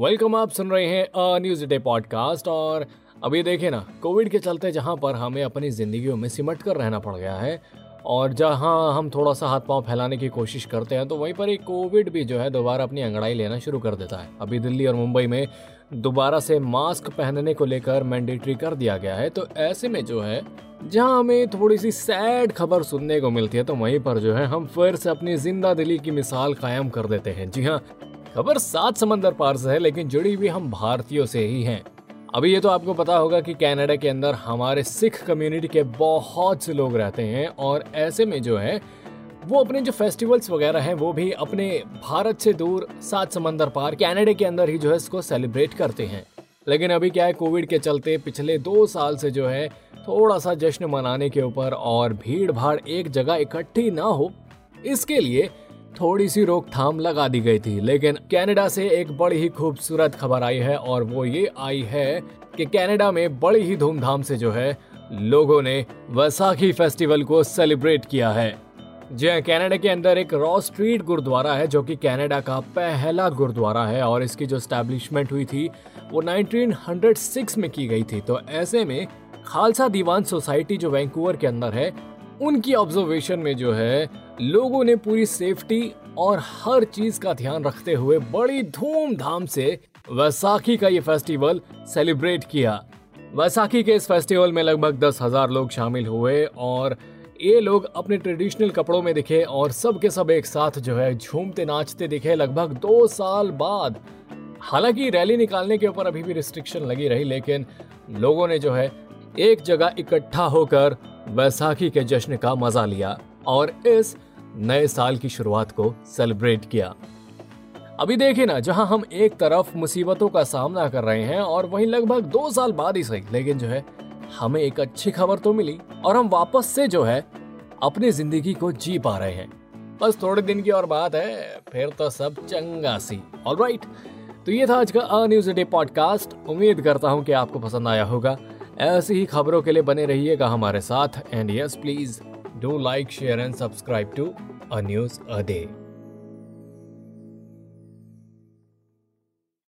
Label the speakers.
Speaker 1: Welcome आप सुन रहे हैं अ न्यूज़ डे पॉडकास्ट और अभी देखें ना कोविड के चलते जहाँ पर हमें अपनी जिंदगियों में सिमट कर रहना पड़ गया है और जहाँ हम थोड़ा सा हाथ पाँव फैलाने की कोशिश करते हैं तो वहीं पर एक कोविड भी जो है दोबारा अपनी अंगड़ाई लेना शुरू कर देता है। अभी दिल्ली और मुंबई में दोबारा से मास्क पहनने को लेकर मैंडेटरी कर दिया गया है तो ऐसे में जो है, जहाँ हमें थोड़ी सी सैड खबर सुनने को मिलती है तो वहीं पर जो है हम फिर से अपनी ज़िंदा दिली की मिसाल कायम कर देते हैं। जी हाँ खबर सात समंदर पार से है, लेकिन जुड़ी हुई हम भारतीयों से ही हैं। अभी ये तो आपको पता होगा कि कनाडा के अंदर हमारे सिख कम्युनिटी के बहुत से लोग रहते हैं, और ऐसे में जो है, वो अपने जो फेस्टिवल्स वगैरह हैं, वो भी अपने भारत से दूर सात समंदर पार, कनाडा के अंदर ही जो है इसको सेलिब्रेट करते हैं। लेकिन अभी क्या है, कोविड के चलते पिछले दो साल से जो है थोड़ा सा जश्न मनाने के ऊपर और भीड़ भाड़ एक जगह इकट्ठी ना हो, इसके लिए थोड़ी सी रोकथाम लगा दी गई थी, लेकिन कनाडा से एक बड़ी ही खूबसूरत खबर आई है और वो ये आई है कि कनाडा में बड़ी ही धूमधाम से जो है, लोगों ने वैसाखी फेस्टिवल को सेलिब्रेट किया है। जी हाँ कनाडा के अंदर एक रॉ स्ट्रीट गुरुद्वारा है जो कि कनाडा का पहला गुरुद्वारा है और इसकी जो स्टैब्लिशमेंट हुई थी, वो 1906 में की गई थी। तो ऐसे में खालसा दीवान सोसाइटी जो वैंकूवर के अंदर है उनकी ऑब्जर्वेशन में जो है, लोगों ने पूरी सेफ्टी और हर चीज़ का ध्यान रखते हुए बड़ी धूमधाम से वैसाखी का ये फेस्टिवल सेलिब्रेट किया। वैसाखी के इस फेस्टिवल में लगभग दस हज़ार लोग शामिल हुए और ये लोग अपने ट्रेडिशनल कपड़ों में दिखे और सब के सब एक साथ जो है झूमते नाचते दिखे लगभग दो साल बाद। हालाँकि रैली निकालने के ऊपर अभी भी रिस्ट्रिक्शन लगी रही, लेकिन लोगों ने जो है एक जगह इकट्ठा होकर बैसाखी के जश्न का मज़ा लिया और इस नए साल की शुरुआत को सेलिब्रेट किया। अभी देखिए ना, जहाँ हम एक तरफ़ मुसीबतों का सामना कर रहे हैं और वहीं लगभग दो साल बाद ही सही, लेकिन जो है, हमें एक अच्छी खबर तो मिली और हम वापस से जो है, अपनी ज़िंदगी को जी पा रहे हैं। बस थोड़े दिन की और बात है, फिर तो सब चंगा सी। ऑलराइट तो ये था आज का अ न्यूज़ डे पॉडकास्ट। उम्मीद करता हूँ कि आपको पसंद आया होगा। ऐसी ही खबरों के लिए बने रहिएगा हमारे साथ। And yes please do like share and subscribe to a news a day